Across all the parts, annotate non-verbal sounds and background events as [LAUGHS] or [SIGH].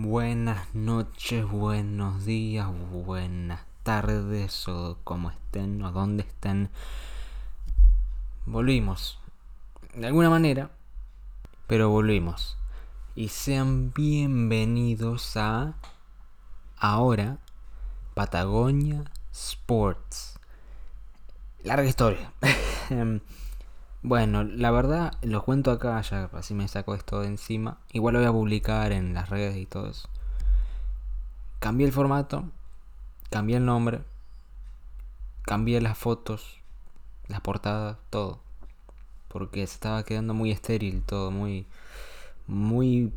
Buenas noches, buenos días, buenas tardes o como estén o donde estén. Volvimos. De alguna manera, pero volvimos. Y sean bienvenidos a ahora Patagonia Sports. Larga historia. [LAUGHS] Bueno, la verdad, lo cuento acá, ya así me saco esto de encima. Igual lo voy a publicar en las redes y todo eso. Cambié el formato, cambié el nombre, cambié las fotos, las portadas, todo. Porque se estaba quedando muy estéril todo, muy. muy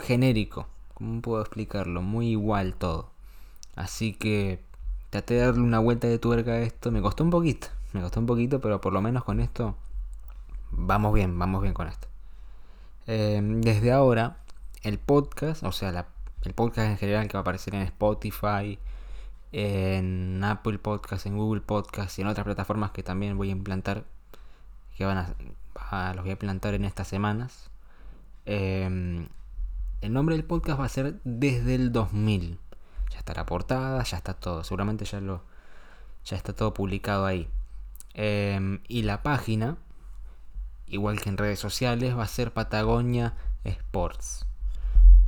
genérico. ¿Cómo puedo explicarlo? Muy igual todo. Así que traté de darle una vuelta de tuerca a esto. Me costó un poquito. Me costó un poquito, pero por lo menos con esto vamos bien, vamos bien con esto. Eh, desde ahora, el podcast, o sea, el podcast en general que va a aparecer en Spotify, en Apple Podcast, en Google Podcast y en otras plataformas que también voy a implantar, que van a, los voy a implantar en estas semanas. Eh, el nombre del podcast va a ser desde el 2000. Ya está la portada, ya está todo. Seguramente ya lo ya está todo publicado ahí. Em, y la página, igual que en redes sociales, va a ser Patagonia Sports.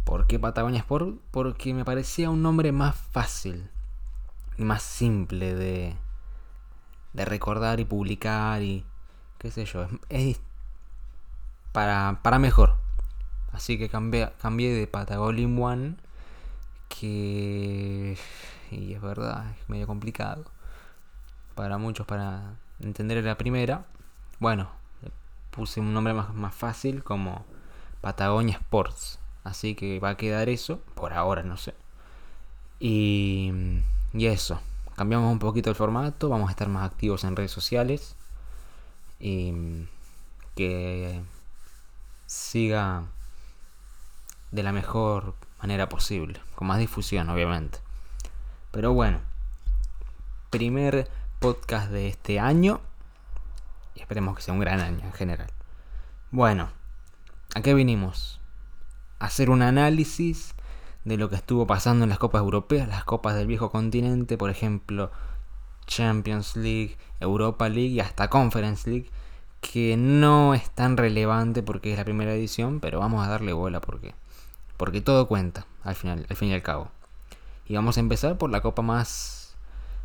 ¿Por qué Patagonia Sports? Porque me parecía un nombre más fácil y más simple de, de recordar y publicar y qué sé yo. Es, para, para mejor. Así que cambié, de Patagonia One. Que. Y es verdad, es medio complicado. Para muchos, para entender la primera, bueno, puse un nombre más, más fácil como Patagonia Sports. Así que va a quedar eso, por ahora no sé. Y, y eso, cambiamos un poquito el formato, vamos a estar más activos en redes sociales. Y que siga de la mejor manera posible, con más difusión obviamente. Pero bueno, primer podcast de este año. Y esperemos que sea un gran año en general. Bueno, ¿a qué vinimos? A hacer un análisis de lo que estuvo pasando en las copas europeas, las copas del viejo continente, por ejemplo, Champions League, Europa League y hasta Conference League, que no es tan relevante porque es la primera edición, pero vamos a darle bola porque porque todo cuenta al final, al fin y al cabo. Y vamos a empezar por la copa más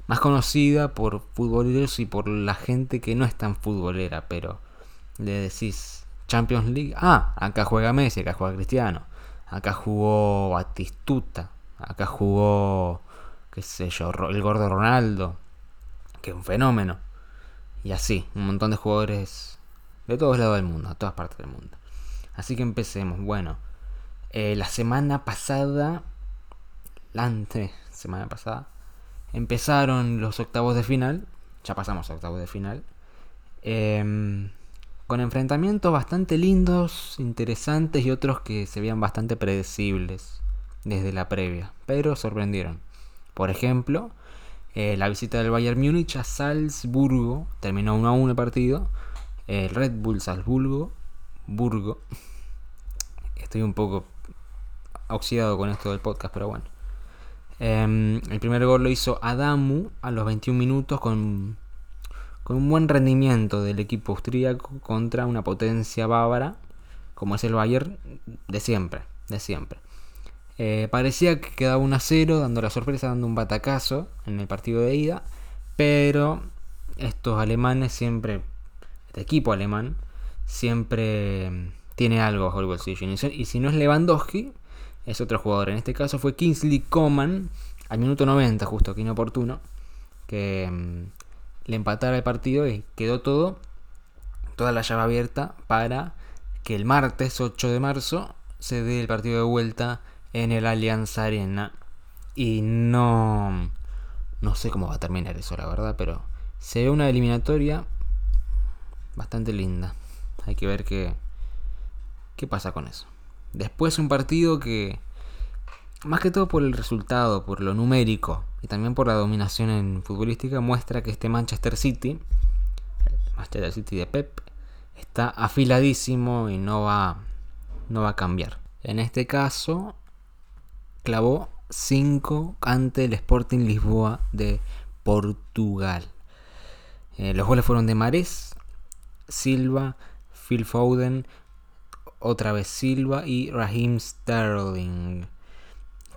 más conocida por futboleros y por la gente que no es tan futbolera, pero le decís Champions League, ah, acá juega Messi, acá juega Cristiano, acá jugó Batistuta, acá jugó, qué sé yo, el gordo Ronaldo, que es un fenómeno, y así, un montón de jugadores de todos lados del mundo, a todas partes del mundo. Así que empecemos, bueno, eh, la semana pasada, antes semana pasada, empezaron los octavos de final, ya pasamos a octavos de final, em, con enfrentamientos bastante lindos, interesantes y otros que se veían bastante predecibles desde la previa, pero sorprendieron. Por ejemplo, eh, la visita del Bayern Múnich a Salzburgo, terminó 1 a 1 el partido, el Red Bull Salzburgo, Burgo, [LAUGHS] estoy un poco oxidado con esto del podcast, pero bueno. Em, el primer gol lo hizo Adamu a los 21 minutos con, con un buen rendimiento del equipo austríaco contra una potencia bávara como es el Bayern de siempre, de siempre. Eh, parecía que quedaba 1 a 0, dando la sorpresa, dando un batacazo en el partido de ida, pero estos alemanes siempre, este equipo alemán, siempre tiene algo. Y si no es Lewandowski, es otro jugador. En este caso fue Kingsley Coman, al minuto 90, justo aquí inoportuno, que mm, le empatara el partido y quedó todo, toda la llave abierta para que el martes 8 de marzo se dé el partido de vuelta en el Allianz Arena. Y no, no sé cómo va a terminar eso, la verdad, pero se ve una eliminatoria bastante linda. Hay que ver qué, qué pasa con eso. Después un partido que, más que todo por el resultado, por lo numérico y también por la dominación en futbolística, muestra que este Manchester City, Manchester City de Pep, está afiladísimo y no va, no va a cambiar. En este caso, clavó 5 ante el Sporting Lisboa de Portugal. Eh, los goles fueron de Mares, Silva, Phil Foden, otra vez Silva y Raheem Sterling.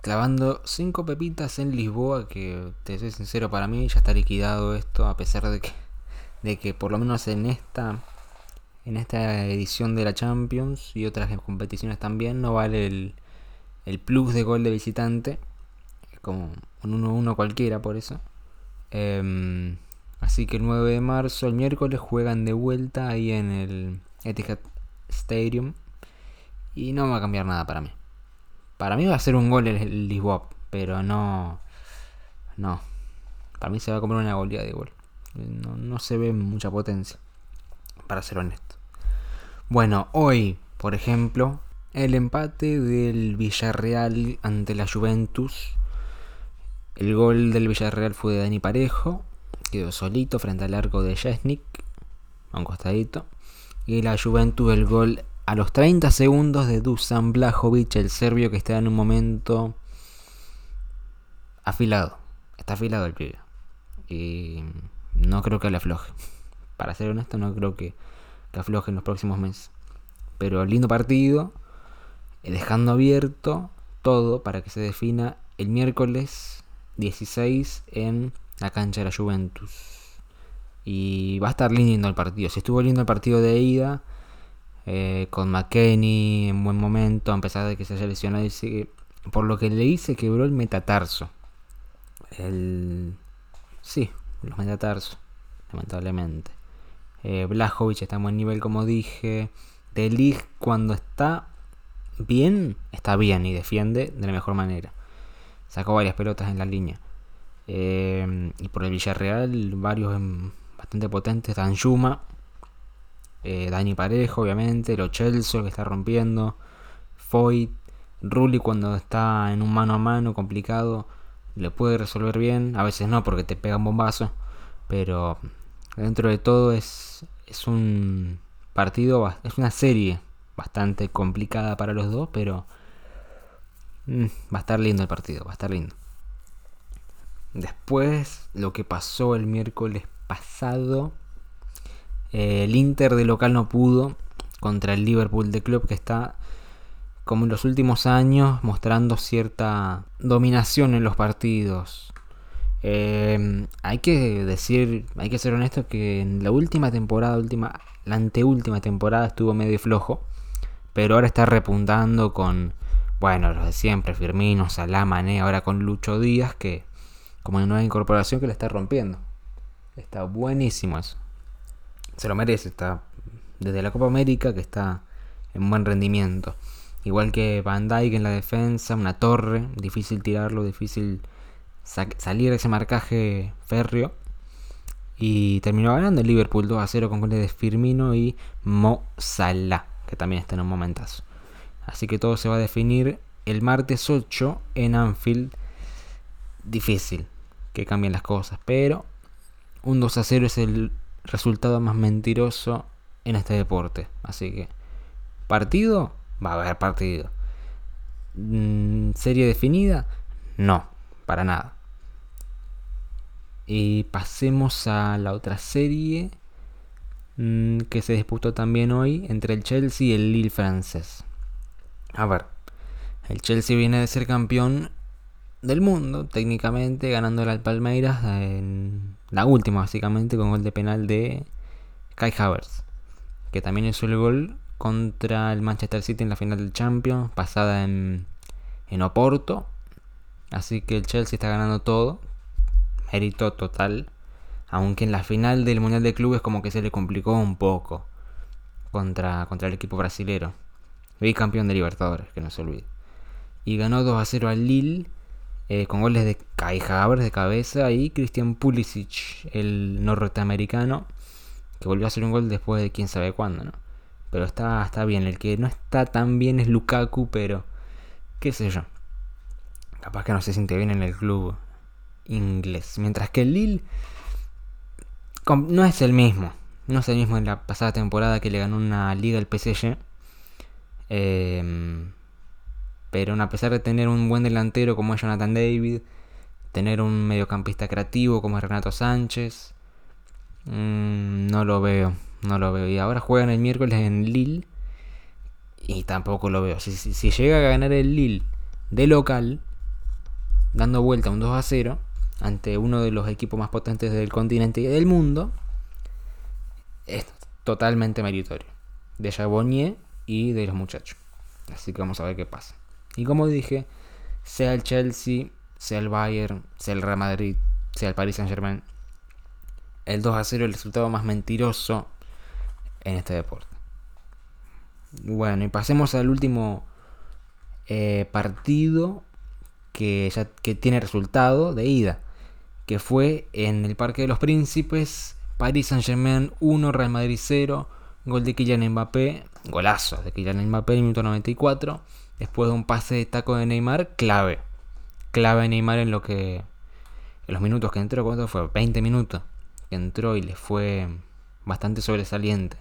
Clavando 5 pepitas en Lisboa, que te soy sincero, para mí ya está liquidado esto, a pesar de que, de que por lo menos en esta, en esta edición de la Champions y otras competiciones también no vale el, el plus de gol de visitante. Como un 1-1 cualquiera por eso. Em, así que el 9 de marzo, el miércoles, juegan de vuelta ahí en el Etihad Stadium. Y no va a cambiar nada para mí. Para mí va a ser un gol el Lisboa, pero no. No. Para mí se va a comer una goleada de gol. No, no se ve mucha potencia, para ser honesto. Bueno, hoy, por ejemplo, el empate del Villarreal ante la Juventus. El gol del Villarreal fue de Dani Parejo. Quedó solito frente al arco de Jesnik. A un costadito. Y la Juventus el gol a los 30 segundos de Dusan Blajovic, el serbio que está en un momento afilado. Está afilado el pibe. Y no creo que le afloje. Para ser honesto, no creo que, que afloje en los próximos meses. Pero lindo partido. Eh, dejando abierto todo para que se defina el miércoles 16 en la cancha de la Juventus. Y va a estar lindo el partido. Si estuvo lindo el partido de ida, eh, con McKenny en buen momento, a pesar de que se lesionado. por lo que le hice quebró el metatarso. El... Sí, los metatarsos, lamentablemente. Eh, Blajovic está en buen nivel, como dije. De Ligt, cuando está bien, está bien y defiende de la mejor manera. Sacó varias pelotas en la línea. Eh, y por el Villarreal, varios bastante potentes. Danjuma eh, Dani Parejo, obviamente, Lo Chelsea que está rompiendo, Foyt, Rulli cuando está en un mano a mano complicado, le puede resolver bien, a veces no porque te pega un bombazo, pero dentro de todo es, es un partido, es una serie bastante complicada para los dos, pero mm, va a estar lindo el partido, va a estar lindo. Después, lo que pasó el miércoles pasado eh, el Inter de local no pudo contra el Liverpool de club que está como en los últimos años mostrando cierta dominación en los partidos. Eh, hay que decir, hay que ser honesto que en la última temporada, última, la anteúltima temporada estuvo medio flojo, pero ahora está repuntando con, bueno, los de siempre, Firmino, Salah, Mané, ahora con Lucho Díaz, que como una nueva incorporación que le está rompiendo. Está buenísimo eso se lo merece. Está desde la Copa América que está en buen rendimiento. Igual que Van Dyke en la defensa, una torre, difícil tirarlo, difícil salir de ese marcaje férreo. Y terminó ganando el Liverpool 2 a 0 con goles de Firmino y Mo que también está en un momentazo. Así que todo se va a definir el martes 8 en Anfield. Difícil que cambien las cosas, pero un 2 a 0 es el resultado más mentiroso en este deporte. Así que, partido, va a haber partido. Mm, ¿Serie definida? No, para nada. Y pasemos a la otra serie mm, que se disputó también hoy entre el Chelsea y el Lille francés. A ver, el Chelsea viene de ser campeón del mundo, técnicamente, ganando al Palmeiras en la última, básicamente, con gol de penal de Kai Havertz, que también hizo el gol contra el Manchester City en la final del Champions, pasada en, en Oporto. Así que el Chelsea está ganando todo, mérito total. Aunque en la final del Mundial de Clubes como que se le complicó un poco contra, contra el equipo brasilero. campeón de Libertadores, que no se olvide. Y ganó 2 a 0 al Lille eh, con goles de Kai de cabeza y Christian Pulisic, el norteamericano, que volvió a hacer un gol después de quién sabe cuándo, ¿no? Pero está, está bien, el que no está tan bien es Lukaku, pero qué sé yo. Capaz que no se siente bien en el club inglés. Mientras que el Lille no es el mismo. No es el mismo en la pasada temporada que le ganó una liga al PSG. Eh, Pero a pesar de tener un buen delantero como es Jonathan David, tener un mediocampista creativo como es Renato Sánchez, mmm, no lo veo, no lo veo. Y ahora juegan el miércoles en Lille y tampoco lo veo. Si, si, si llega a ganar el Lille de local, dando vuelta un 2 a 0 ante uno de los equipos más potentes del continente y del mundo, es totalmente meritorio. De Chabonnier y de los muchachos. Así que vamos a ver qué pasa. Y como dije, sea el Chelsea, sea el Bayern, sea el Real Madrid, sea el Paris Saint Germain, el 2 a 0 es el resultado más mentiroso en este deporte. Bueno, y pasemos al último eh, partido que ya que tiene resultado de ida, que fue en el Parque de los Príncipes, Paris Saint-Germain 1, Real Madrid 0, gol de Kylian Mbappé, golazo de Kylian Mbappé minuto 94, después de un pase de taco de Neymar, clave. Clave Neymar en lo que en los minutos que entró, ¿cuánto fue? 20 minutos que entró y le fue bastante sobresaliente.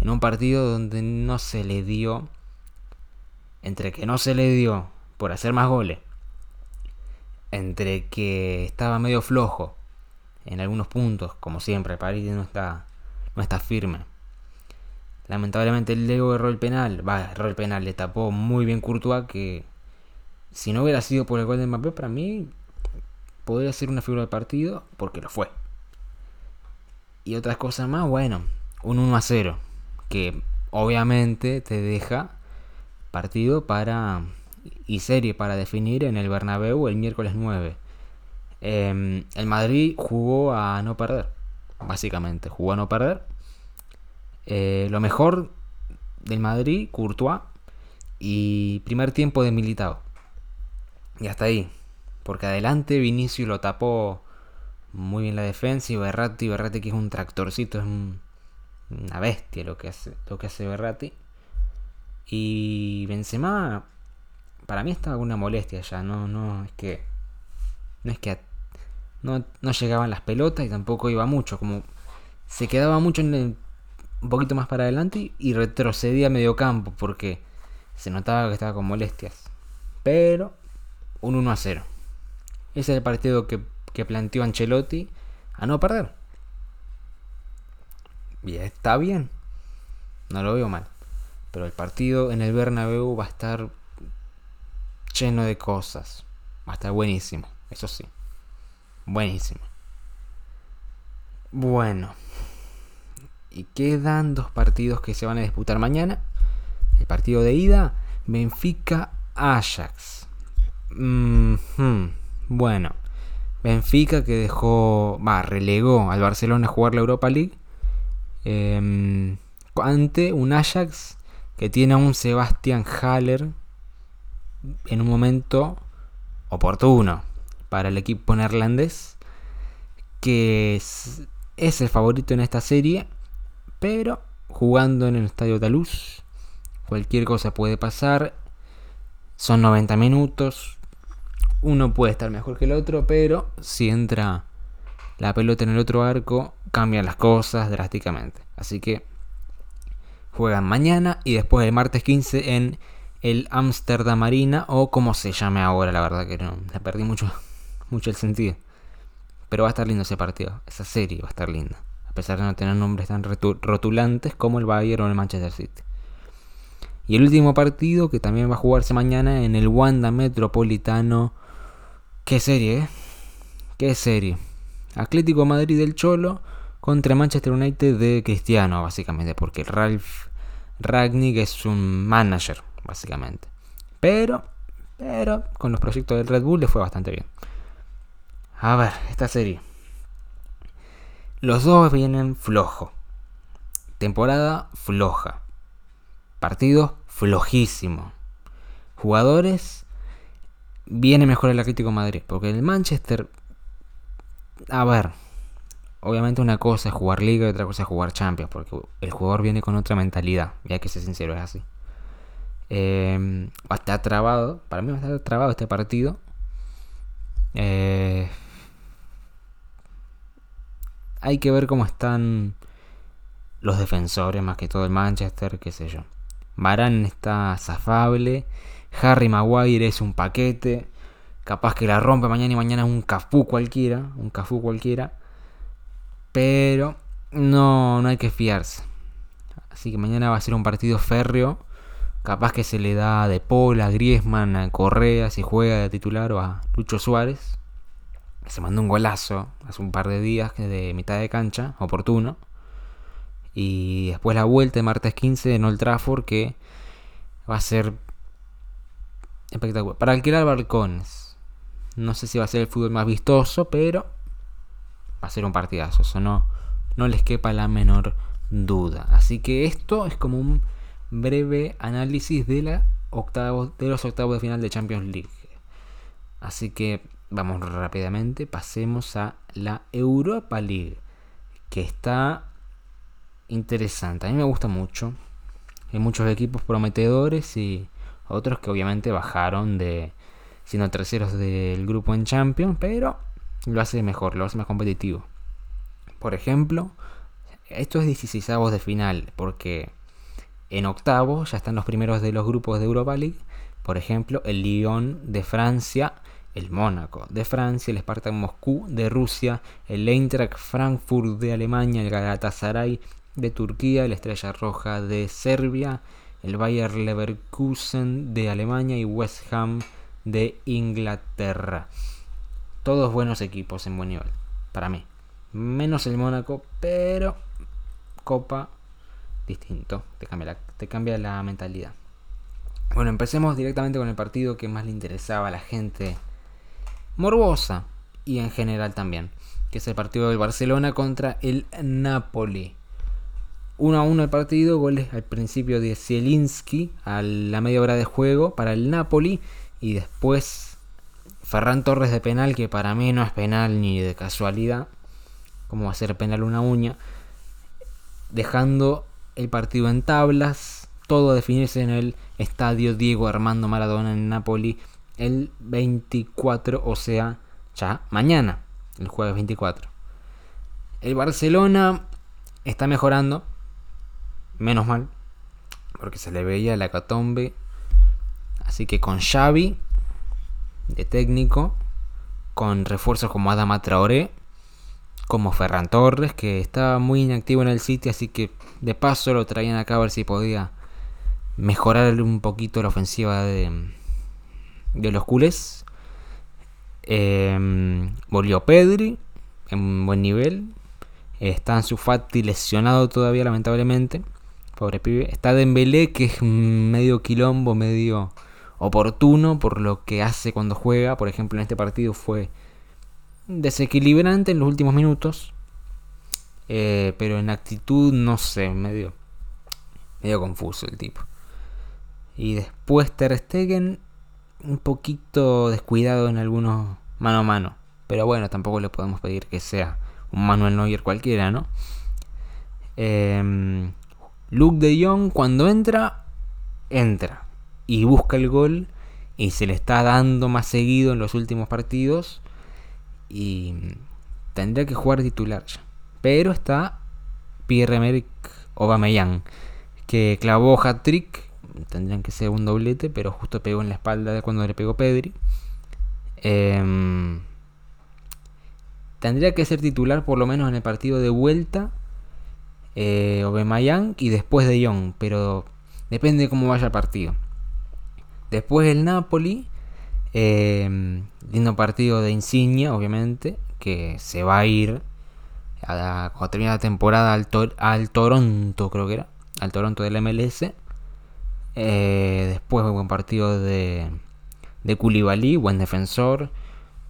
En un partido donde no se le dio entre que no se le dio por hacer más goles entre que estaba medio flojo en algunos puntos, como siempre, París no está, no está firme. Lamentablemente el Lego erró el penal, va, erró el penal, le tapó muy bien Courtois que si no hubiera sido por el gol de Mbappé, para mí podría ser una figura del partido, porque lo fue. Y otras cosas más, bueno, un 1 a 0, que obviamente te deja partido para y serie para definir en el Bernabéu el miércoles 9. Em, el Madrid jugó a no perder, básicamente, jugó a no perder. Eh, lo mejor del Madrid, Courtois, y primer tiempo de Militao. Y hasta ahí, porque adelante Vinicius lo tapó muy bien la defensa y Berratti, Berratti que es un tractorcito, es una bestia lo que hace, lo que hace Berratti. Y Benzema para mí estaba una molestia ya, no, no, es que. No es que no, llegaban las pelotas y tampoco iba mucho, como se quedaba mucho en un poquito más para adelante y retrocedía a medio campo porque se notaba que estaba con molestias. Pero un 1 a 0. Ese es el partido que, que planteó Ancelotti a no perder. Y está bien. No lo veo mal. Pero el partido en el Bernabéu va a estar lleno de cosas. Va a estar buenísimo, eso sí. Buenísimo. Bueno. Y quedan dos partidos que se van a disputar mañana. El partido de ida, Benfica Ajax. Bueno, Benfica que dejó, va, relegó al Barcelona a jugar la Europa League. Em, ante un Ajax que tiene a un Sebastian Haller en un momento oportuno para el equipo neerlandés, que es, el favorito en esta serie, pero jugando en el Estadio Taluz, cualquier cosa puede pasar, son 90 minutos, uno puede estar mejor que el otro, pero si entra la pelota en el otro arco, cambian las cosas drásticamente. Así que juegan mañana y después el martes 15 en el Amsterdam Marina o como se llame ahora, la verdad que no, le perdí mucho, [LAUGHS] mucho el sentido. Pero va a estar lindo ese partido, esa serie va a estar linda, a pesar de no tener nombres tan rotulantes como el Bayern o el Manchester City. Y el último partido que también va a jugarse mañana en el Wanda Metropolitano. ¿Qué serie, eh? ¿Qué serie? Atlético Madrid del Cholo contra Manchester United de Cristiano, básicamente, porque Ralph Ragnick es un manager, básicamente. Pero, pero con los proyectos del Red Bull le fue bastante bien. A ver, esta serie. Los dos vienen flojo. Temporada floja. Partidos flojísimo. Jugadores viene mejor el Atlético Madrid. Porque el Manchester. A ver. Obviamente una cosa es jugar Liga y otra cosa es jugar Champions. Porque el jugador viene con otra mentalidad. Ya que ser sincero, es así. Eh, va a estar trabado. Para mí va a estar trabado este partido. Eh, hay que ver cómo están los defensores, más que todo el Manchester, qué sé yo. Barán está zafable. Harry Maguire es un paquete. Capaz que la rompe mañana y mañana un Cafú cualquiera. Un Cafú cualquiera. Pero no, no hay que fiarse. Así que mañana va a ser un partido férreo. Capaz que se le da de Paul, a Griezmann, a Correa, si juega de titular, o a Lucho Suárez. Se mandó un golazo hace un par de días de mitad de cancha, oportuno. Y después la vuelta de martes 15 en Old Trafford, que va a ser espectacular. Para alquilar balcones. No sé si va a ser el fútbol más vistoso, pero va a ser un partidazo. Eso no, no les quepa la menor duda. Así que esto es como un breve análisis de, la de los octavos de final de Champions League. Así que vamos rápidamente, pasemos a la Europa League, que está interesante. A mí me gusta mucho. Hay muchos equipos prometedores y otros que obviamente bajaron de siendo terceros del grupo en Champions, pero lo hace mejor, lo hace más competitivo. Por ejemplo, esto es 16 de final, porque en octavo ya están los primeros de los grupos de Europa League. Por ejemplo, el Lyon de Francia, el Mónaco de Francia, el Spartak Moscú de Rusia, el Eintracht Frankfurt de Alemania, el Galatasaray de Turquía, la Estrella Roja de Serbia, el Bayer Leverkusen de Alemania y West Ham de Inglaterra. Todos buenos equipos en buen nivel, para mí. Menos el Mónaco, pero Copa distinto, te cambia, la, te cambia la mentalidad. Bueno, empecemos directamente con el partido que más le interesaba a la gente morbosa y en general también, que es el partido del Barcelona contra el Napoli. 1 a 1 el partido, goles al principio de Zielinski a la media hora de juego para el Napoli y después Ferran Torres de penal, que para mí no es penal ni de casualidad, como va a ser penal una uña, dejando el partido en tablas, todo a definirse en el estadio Diego Armando Maradona en Napoli el 24, o sea, ya mañana, el jueves 24. El Barcelona está mejorando, menos mal, porque se le veía la catombe. Así que con Xavi de técnico, con refuerzos como Adama Traoré, como Ferran Torres, que estaba muy inactivo en el sitio, así que de paso lo traían acá a ver si podía mejorar un poquito la ofensiva de, de los culés. Em, volvió Pedri en buen nivel. Está en su Fati lesionado todavía, lamentablemente. Pobre pibe. Está Dembélé, que es medio quilombo, medio oportuno por lo que hace cuando juega. Por ejemplo, en este partido fue desequilibrante en los últimos minutos. Eh, pero en actitud, no sé, medio, medio confuso el tipo. Y después Ter Stegen, un poquito descuidado en algunos mano a mano. Pero bueno, tampoco le podemos pedir que sea un Manuel Neuer cualquiera, ¿no? Eh, Luke de Jong cuando entra, entra y busca el gol y se le está dando más seguido en los últimos partidos y tendría que jugar titular ya. Pero está Pierre-Emerick Aubameyang, que clavó hat-trick, tendrían que ser un doblete, pero justo pegó en la espalda de cuando le pegó Pedri. Em, tendría que ser titular por lo menos en el partido de vuelta eh, y después de Young, pero depende de cómo vaya el partido. Después el Napoli, eh, lindo partido de insignia, obviamente, que se va a ir a cuando termine la temporada al, al, Toronto, creo que era, al Toronto del MLS. Eh, después un partido de, de buen defensor.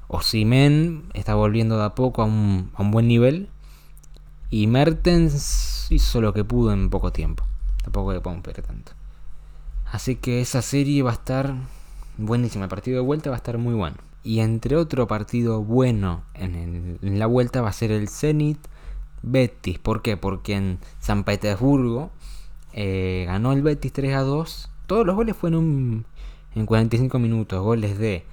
Osimen está volviendo de a poco a un, a un buen nivel. Y Mertens hizo lo que pudo en poco tiempo. Tampoco le podemos perder tanto. Así que esa serie va a estar buenísima. El partido de vuelta va a estar muy bueno. Y entre otro partido bueno en, la vuelta va a ser el Zenit Betis. ¿Por qué? Porque en San Petersburgo eh, ganó el Betis 3 a 2. Todos los goles fueron en 45 minutos. Goles de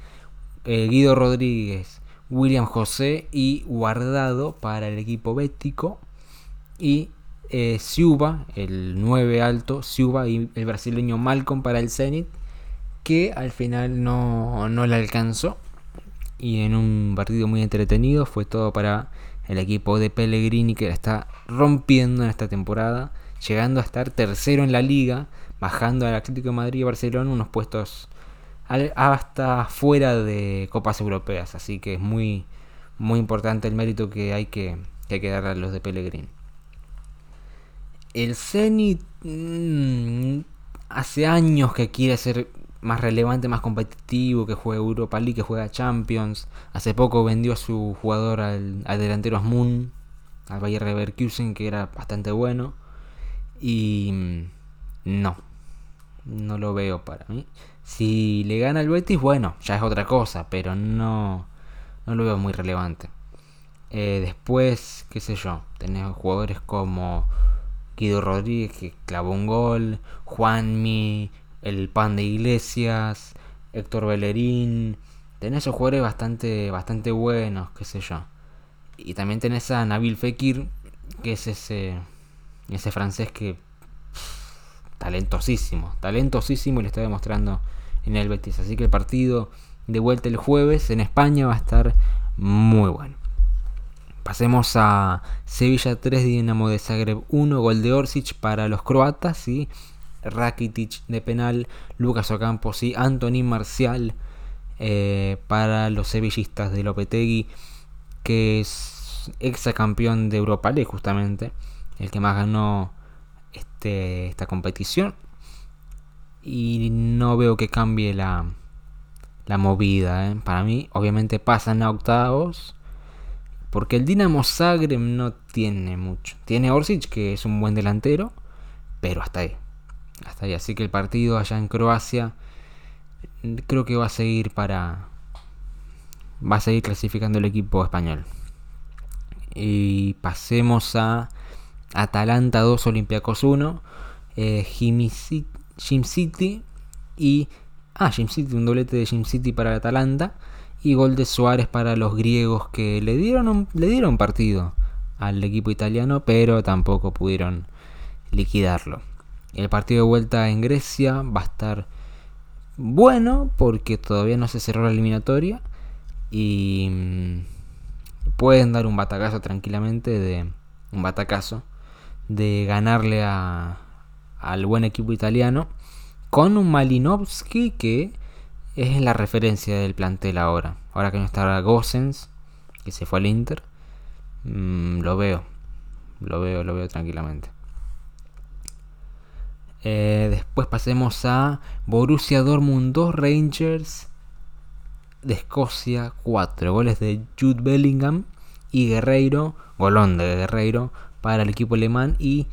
eh, Guido Rodríguez, William José y Guardado para el equipo bético. Y eh, Siuba, el 9 alto, Siuba y el brasileño Malcolm para el Zenit que al final no, no le alcanzó. Y en un partido muy entretenido fue todo para el equipo de Pellegrini que la está rompiendo en esta temporada, llegando a estar tercero en la liga, bajando al Atlético de Madrid y Barcelona unos puestos hasta fuera de copas europeas. Así que es muy, muy importante el mérito que hay que, que, darle a los de Pellegrini. El Zenit mm, hace años que quiere ser más relevante, más competitivo, que juega Europa League, que juega Champions. Hace poco vendió a su jugador al, delantero Asmun, al Bayer Leverkusen, que era bastante bueno. Y mm, no, no lo veo para mí. Si le gana el Betis, bueno, ya es otra cosa, pero no, no lo veo muy relevante. Eh, después, qué sé yo, tenés jugadores como Guido Rodríguez que clavó un gol, Juanmi, el Pan de Iglesias, Héctor Bellerín. Tenés esos jugadores bastante, bastante buenos, qué sé yo. Y también tenés a Nabil Fekir, que es ese, ese francés que talentosísimo, talentosísimo y le está demostrando en el Betis. Así que el partido de vuelta el jueves en España va a estar muy bueno. Pasemos a Sevilla 3, Dinamo de Zagreb 1, gol de Orsic para los croatas y Rakitic de penal, Lucas Ocampos y Anthony Marcial eh, para los sevillistas de Lopetegui, que es ex campeón de Europa League justamente, el que más ganó este, esta competición y no veo que cambie la, la movida. ¿eh? Para mí, obviamente pasan a octavos. Porque el Dinamo Zagreb no tiene mucho. Tiene Orsic, que es un buen delantero. Pero hasta ahí. Hasta ahí. Así que el partido allá en Croacia. Creo que va a seguir para. Va a seguir clasificando el equipo español. Y pasemos a Atalanta 2, Olympiacos 1. Eh, Jim City y... Ah, Jim City, un doblete de Jim City para Atalanta y gol de Suárez para los griegos que le dieron, le dieron partido al equipo italiano, pero tampoco pudieron liquidarlo. El partido de vuelta en Grecia va a estar bueno porque todavía no se cerró la eliminatoria y mm, pueden dar un batacazo tranquilamente de un batacazo de ganarle a, al buen equipo italiano con un Malinowski que es la referencia del plantel ahora. Ahora que no está Gossens, que se fue al Inter, mm, lo veo, lo veo, lo veo tranquilamente. Eh, después pasemos a Borussia Dortmund 2 Rangers de Escocia 4 goles de Jude Bellingham y Guerreiro, golón de Guerreiro para el equipo alemán y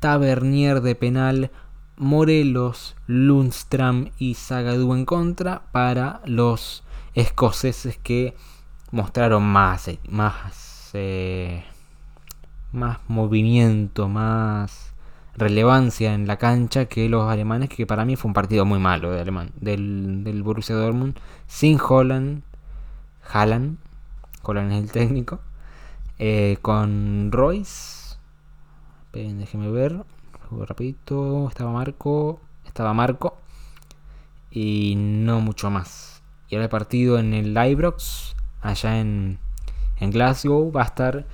Tavernier de penal, Morelos, Lundstram y Zagadou en contra para los escoceses que mostraron más, eh, más, eh, más movimiento, más relevancia en la cancha que los alemanes, que para mí fue un partido muy malo de alemán, del, del Borussia Dortmund, sin Holland, Haaland, Holland es el técnico, eh, con Royce, déjeme ver. Rapidito. Estaba Marco. Estaba Marco. Y no mucho más. Y ahora el partido en el Ibrox. Allá en, Glasgow. Va a estar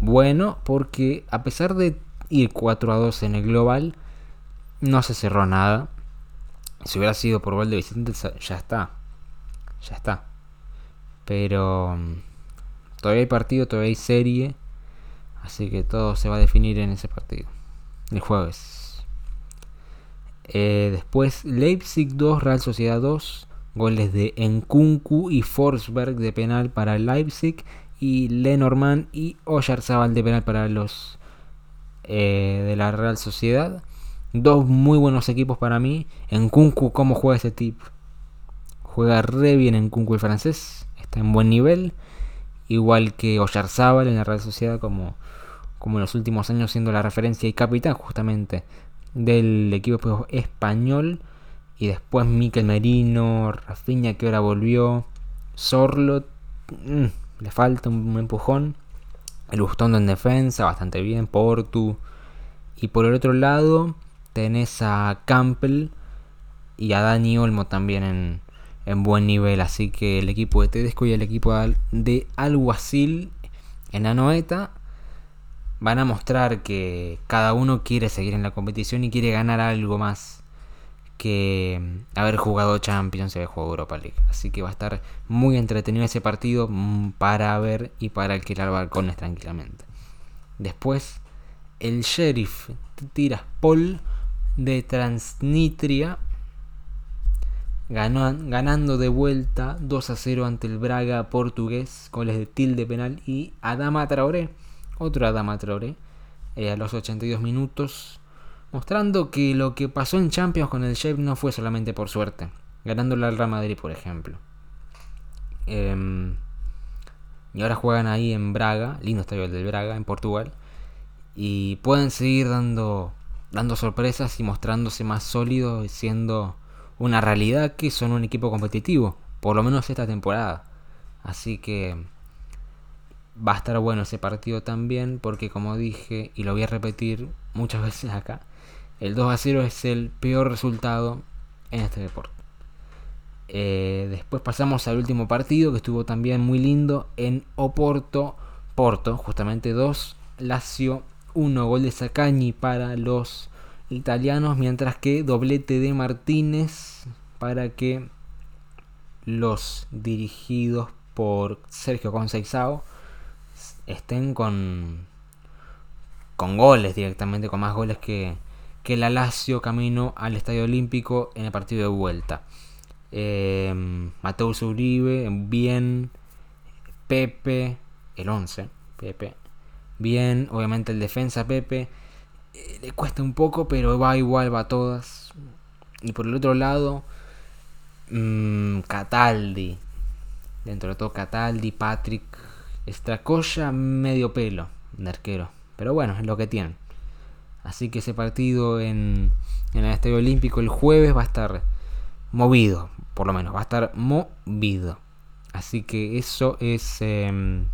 bueno. Porque a pesar de ir 4 a 2 en el global. No se cerró nada. Si hubiera sido por gol de Vicente, ya está. Ya está. Pero mm, todavía hay partido, todavía hay serie. Así que todo se va a definir en ese partido. El jueves. Eh, después Leipzig 2, Real Sociedad 2. Goles de Enkunku y Forsberg de penal para Leipzig. Y Lenormand y Oyarzabal de penal para los eh, de la Real Sociedad. Dos muy buenos equipos para mí. Enkunku, ¿cómo juega ese tipo? Juega re bien Enkunku el francés. Está en buen nivel. Igual que Oyarzabal en la Real Sociedad como como en los últimos años siendo la referencia y capitán justamente del equipo español. Y después Miquel Merino, Rafinha que ahora volvió, Sorlot, mm, le falta un, empujón. El Bustondo en defensa, bastante bien, Portu. Y por el otro lado tenés a Campbell y a Dani Olmo también en, en buen nivel. Así que el equipo de Tedesco y el equipo de Alguacil en Anoeta van a mostrar que cada uno quiere seguir en la competición y quiere ganar algo más que haber jugado Champions y haber jugado Europa League. Así que va a estar muy entretenido ese partido mm, para ver y para alquilar balcones tranquilamente. Después, el Sheriff Tiraspol de Transnistria ganó, ganando de vuelta 2 a 0 ante el Braga portugués, goles de tilde penal y Adama Traoré, otro Adama Traoré, eh, a los 82 minutos mostrando que lo que pasó en Champions con el Shape no fue solamente por suerte, ganándole al Real Madrid, por ejemplo. Em, y ahora juegan ahí en Braga, lindo estadio el del Braga, en Portugal, y pueden seguir dando, dando sorpresas y mostrándose más sólidos, siendo una realidad que son un equipo competitivo, por lo menos esta temporada. Así que va a estar bueno ese partido también, porque como dije, y lo voy a repetir muchas [LAUGHS] veces acá, el 2 a 0 es el peor resultado en este deporte. Eh, después pasamos al último partido que estuvo también muy lindo en Oporto. Porto, justamente 2, Lazio 1, gol de Sacagni para los italianos, mientras que doblete de Martínez para que los dirigidos por Sergio Conceição estén con con goles directamente, con más goles que, que la Lazio camino al Estadio Olímpico en el partido de vuelta. Eh, Mateus Uribe, bien. Pepe, el 11, Pepe. Bien, obviamente el defensa Pepe. Eh, le cuesta un poco, pero va igual, va a todas. Y por el otro lado, mmm, Cataldi. Dentro de todo, Cataldi, Patrick, Stracoya, medio pelo de arquero. Pero bueno, es lo que tienen. Así que ese partido en, el Estadio Olímpico el jueves va a estar movido, por lo menos, va a estar movido. Así que eso es, em,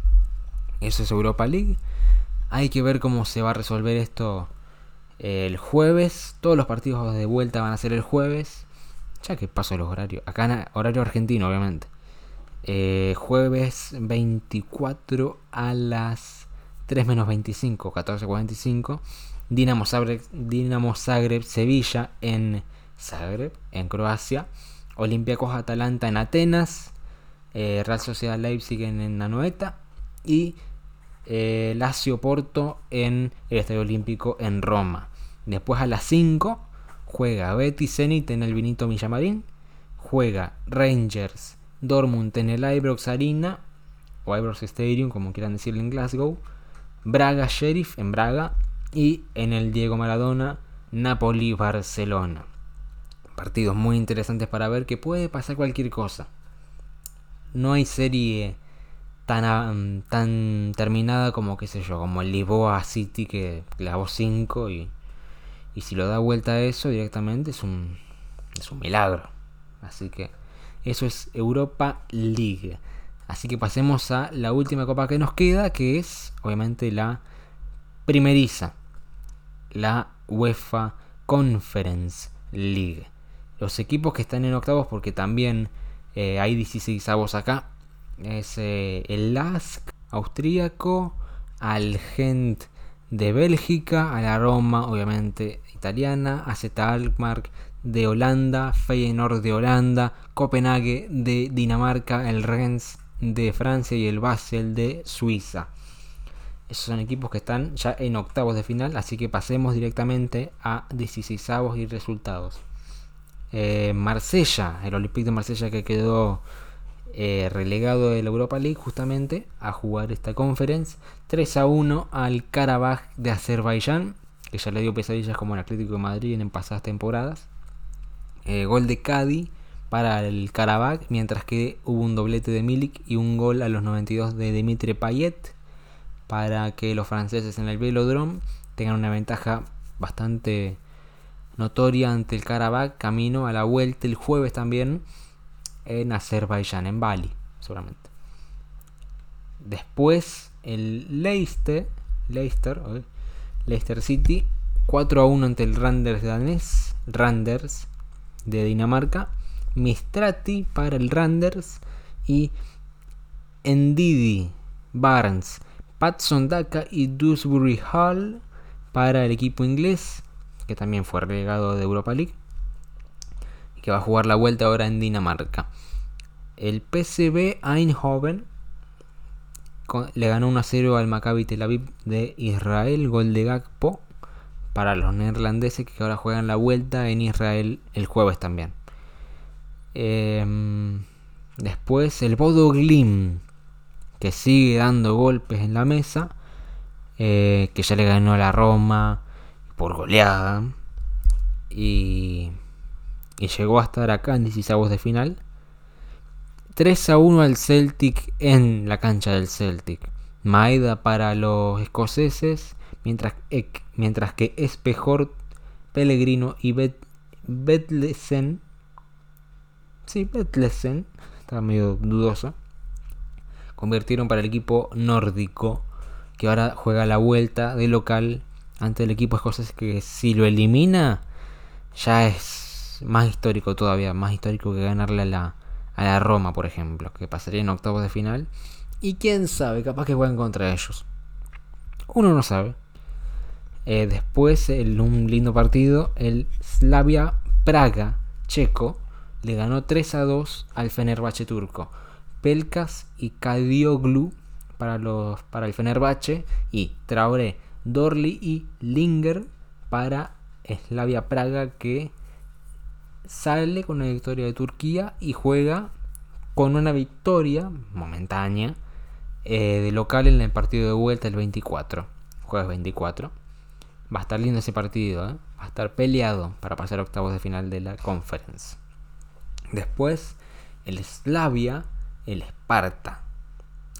eso es Europa League. Hay que ver cómo se va a resolver esto el jueves. Todos los partidos de vuelta van a ser el jueves. Ya que paso los horarios. Acá en horario argentino, obviamente. Eh, jueves 24 a las 3 menos 25, 14.45. Dinamo Zagreb, Dinamo Zagreb Sevilla en Zagreb, en Croacia, Olympiacos Atalanta en Atenas, eh, Real Sociedad Leipzig en, en y eh, Lazio Porto en el Estadio Olímpico en Roma. Después a las 5 juega Betis Zenit en el Vinito Villamarín, juega Rangers Dortmund en el Ibrox Arena o Ibrox Stadium, como quieran decirlo en Glasgow, Braga Sheriff en Braga y en el Diego Maradona, Napoli-Barcelona. Partidos muy interesantes para ver que puede pasar cualquier cosa. No hay serie tan, tan terminada como, qué sé yo, como el Lisboa City que clavó 5 y, y si lo da vuelta a eso directamente es un, es un milagro. Así que eso es Europa League. Así que pasemos a la última copa que nos queda, que es obviamente la primeriza la UEFA Conference League. Los equipos que están en octavos, porque también eh, hay 16 avos acá, es eh, el LASK austríaco, al Gent de Bélgica, a la Roma, obviamente italiana, AZ Alkmaar de Holanda, Feyenoord de Holanda, Copenhague de Dinamarca, el Rennes de Francia y el Basel de Suiza. Esos son equipos que están ya en octavos de final, así que pasemos directamente a 16 y resultados. Eh, Marsella, el Olympique de Marsella que quedó eh, relegado de la Europa League justamente a jugar esta conference. 3 a 1 al Karabaj de Azerbaiyán, que ya le dio pesadillas como el Atlético de Madrid en pasadas temporadas. Eh, gol de Cadi para el Karabaj, mientras que hubo un doblete de Milik y un gol a los 92 de Dimitri Payet para que los franceses en el velodrome tengan una ventaja bastante notoria ante el Karabakh camino a la vuelta el jueves también en Azerbaiyán, en Bali, seguramente. Después el Leicester, Leicester, Leicester City 4 a 1 ante el Randers danés, Randers de Dinamarca, Mistrati para el Randers y Ndidi, Barnes, Patson Daka y Dewsbury Hall para el equipo inglés, que también fue relegado de Europa League, y que va a jugar la vuelta ahora en Dinamarca. El PSV Eindhoven le ganó 1 0 al Maccabi Tel Aviv de Israel, gol de Gakpo para los neerlandeses que ahora juegan la vuelta en Israel el jueves también. Em, después el Bodo Glim, que sigue dando golpes en la mesa, eh, que ya le ganó a la Roma por goleada y, y llegó a estar acá en 16 de final. 3 a 1 al Celtic en la cancha del Celtic. Maeda para los escoceses, mientras, mientras que Espejort, Pellegrino y Bet, Betlesen, sí, Betlesen, estaba medio dudoso, convirtieron para el equipo nórdico, que ahora juega la vuelta de local ante el equipo escocés, que si lo elimina, ya es más histórico todavía, más histórico que ganarle a la, a la Roma, por ejemplo, que pasaría en octavos de final. Y quién sabe, capaz que jueguen contra ellos. Uno no sabe. Eh, después, en un lindo partido, el Slavia Praga checo le ganó 3 a 2 al Fenerbahce turco. Pelkas y Kadioglu para, los, para el Fenerbahce y Traoré, Dorli y Linger para Slavia Praga que sale con una victoria de Turquía y juega con una victoria momentánea eh, de local en el partido de vuelta el 24, jueves 24. Va a estar lindo ese partido, ¿eh? va a estar peleado para pasar a octavos de final de la conference. Después, el Slavia, el Esparta.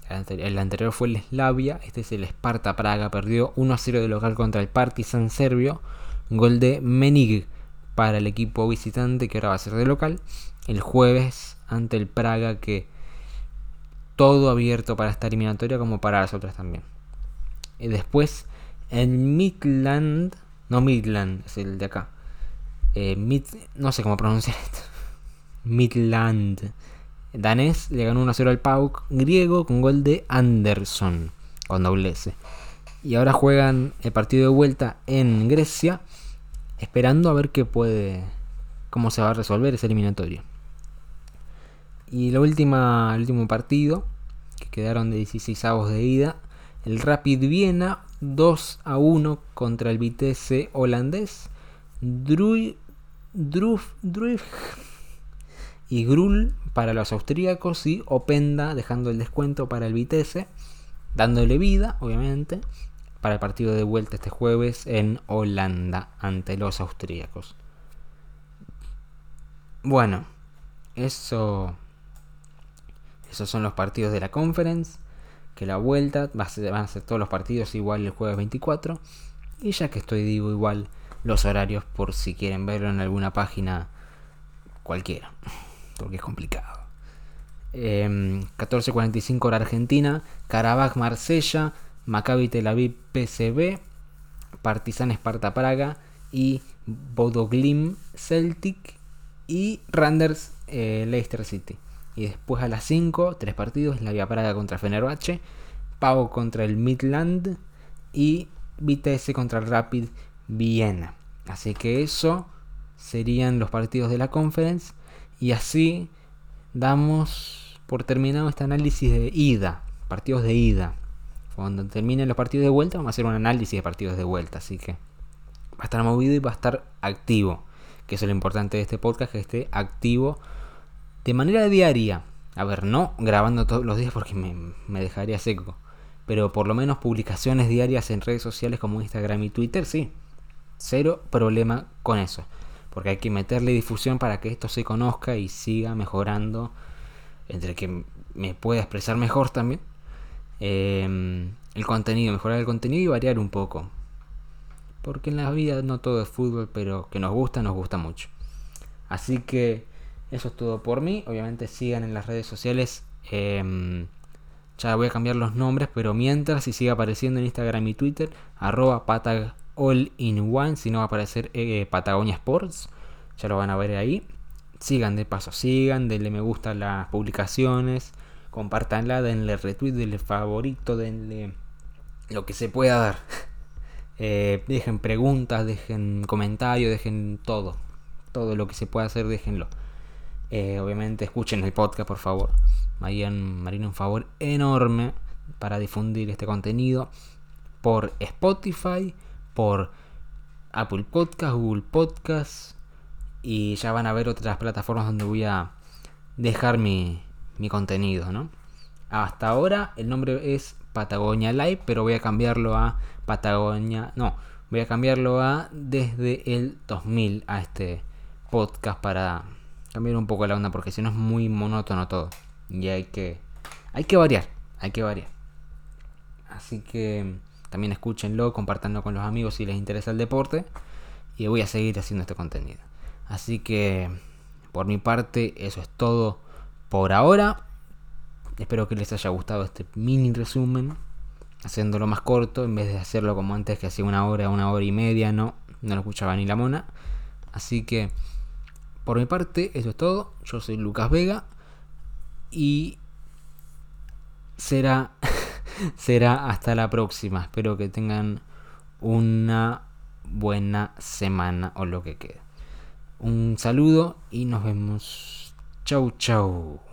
El anterior fue el Slavia, este es el Esparta Praga, perdió 1 a 0 de local contra el Partizan serbio, gol de Menig para el equipo visitante que ahora va a ser de local. El jueves ante el Praga que todo abierto para esta eliminatoria como para las otras también. Y después en Midland, no Midland, es el de acá. Eh, no sé cómo pronunciar esto. [LAUGHS] Midland. Danés le ganó 1-0 al Pauk griego con gol de Anderson con doble S. Y ahora juegan el partido de vuelta en Grecia esperando a ver qué puede, cómo se va a resolver ese eliminatorio. Y la última, el último partido, que quedaron de 16 avos de ida, el Rapid Viena 2 a 1 contra el Vitesse holandés. Druf, Druf y Grul para los austríacos y Openda dejando el descuento para el Vitesse, dándole vida, obviamente para el partido de vuelta este jueves en Holanda ante los austríacos. Bueno, eso. Esos son los partidos de la conference. Que la vuelta va a ser, van a ser todos los partidos igual el jueves 24. Y ya que estoy, digo igual los horarios por si quieren verlo en alguna página cualquiera. [LAUGHS] Porque es complicado. 14.45 em, hora Argentina. Carabaj Marsella. Maccabi Tel Aviv PCB, Partizan Esparta Praga y Bodoglim Celtic y Randers eh, Leicester City. Y después a las 5, tres partidos, La Vía Praga contra Fenerbahce, Pau contra el Midland y Vitesse contra el Rapid Viena. Así que eso serían los partidos de la conference y así damos por terminado este análisis de ida, partidos de ida. Cuando terminen los partidos de vuelta, vamos a hacer un análisis de partidos de vuelta. Así que va a estar movido y va a estar activo. Que es lo importante de este podcast, que esté activo de manera diaria. A ver, no grabando todos los días porque me, dejaría seco. Pero por lo menos publicaciones diarias en redes sociales como Instagram y Twitter, sí. Cero problema con eso. Porque hay que meterle difusión para que esto se conozca y siga mejorando. Entre que me pueda expresar mejor también Em, el contenido, mejorar el contenido y variar un poco. Porque en la vida no todo es fútbol, pero que nos gusta, nos gusta mucho. Así que eso es todo por mí. Obviamente sigan en las redes sociales. Em, ya voy a cambiar los nombres, pero mientras, si sigue apareciendo en Instagram y Twitter, arroba one, si no va a aparecer eh, Patagonia Sports. Ya lo van a ver ahí. Sigan de paso, sigan, denle me gusta a las publicaciones, compartanla, denle retweet, denle favorito, denle lo que se pueda dar. [LAUGHS] Eh, dejen preguntas, dejen comentarios, dejen todo. Todo lo que se pueda hacer, déjenlo. Eh, obviamente escuchen el podcast, por favor. Marían, Marino un favor enorme para difundir este contenido por Spotify, por Apple Podcast, Google Podcast y ya van a ver otras plataformas donde voy a dejar mi, mi contenido, ¿no? Hasta ahora el nombre es Patagonia Live, pero voy a cambiarlo a Patagonia, no, voy a cambiarlo a desde el 2000 a este podcast para cambiar un poco la onda porque si no es muy monótono todo y hay que hay que variar, hay que variar. Así que también escúchenlo, compartanlo con los amigos si les interesa el deporte y voy a seguir haciendo este contenido. Así que por mi parte eso es todo por ahora. Espero que les haya gustado este mini resumen, haciéndolo más corto en vez de hacerlo como antes que hacía una hora, una hora y media, no, no lo escuchaba ni la mona. Así que por mi parte eso es todo. Yo soy Lucas Vega y será [LAUGHS] será hasta la próxima. Espero que tengan una buena semana o lo que quede. Un saludo y nos vemos. Chau chau.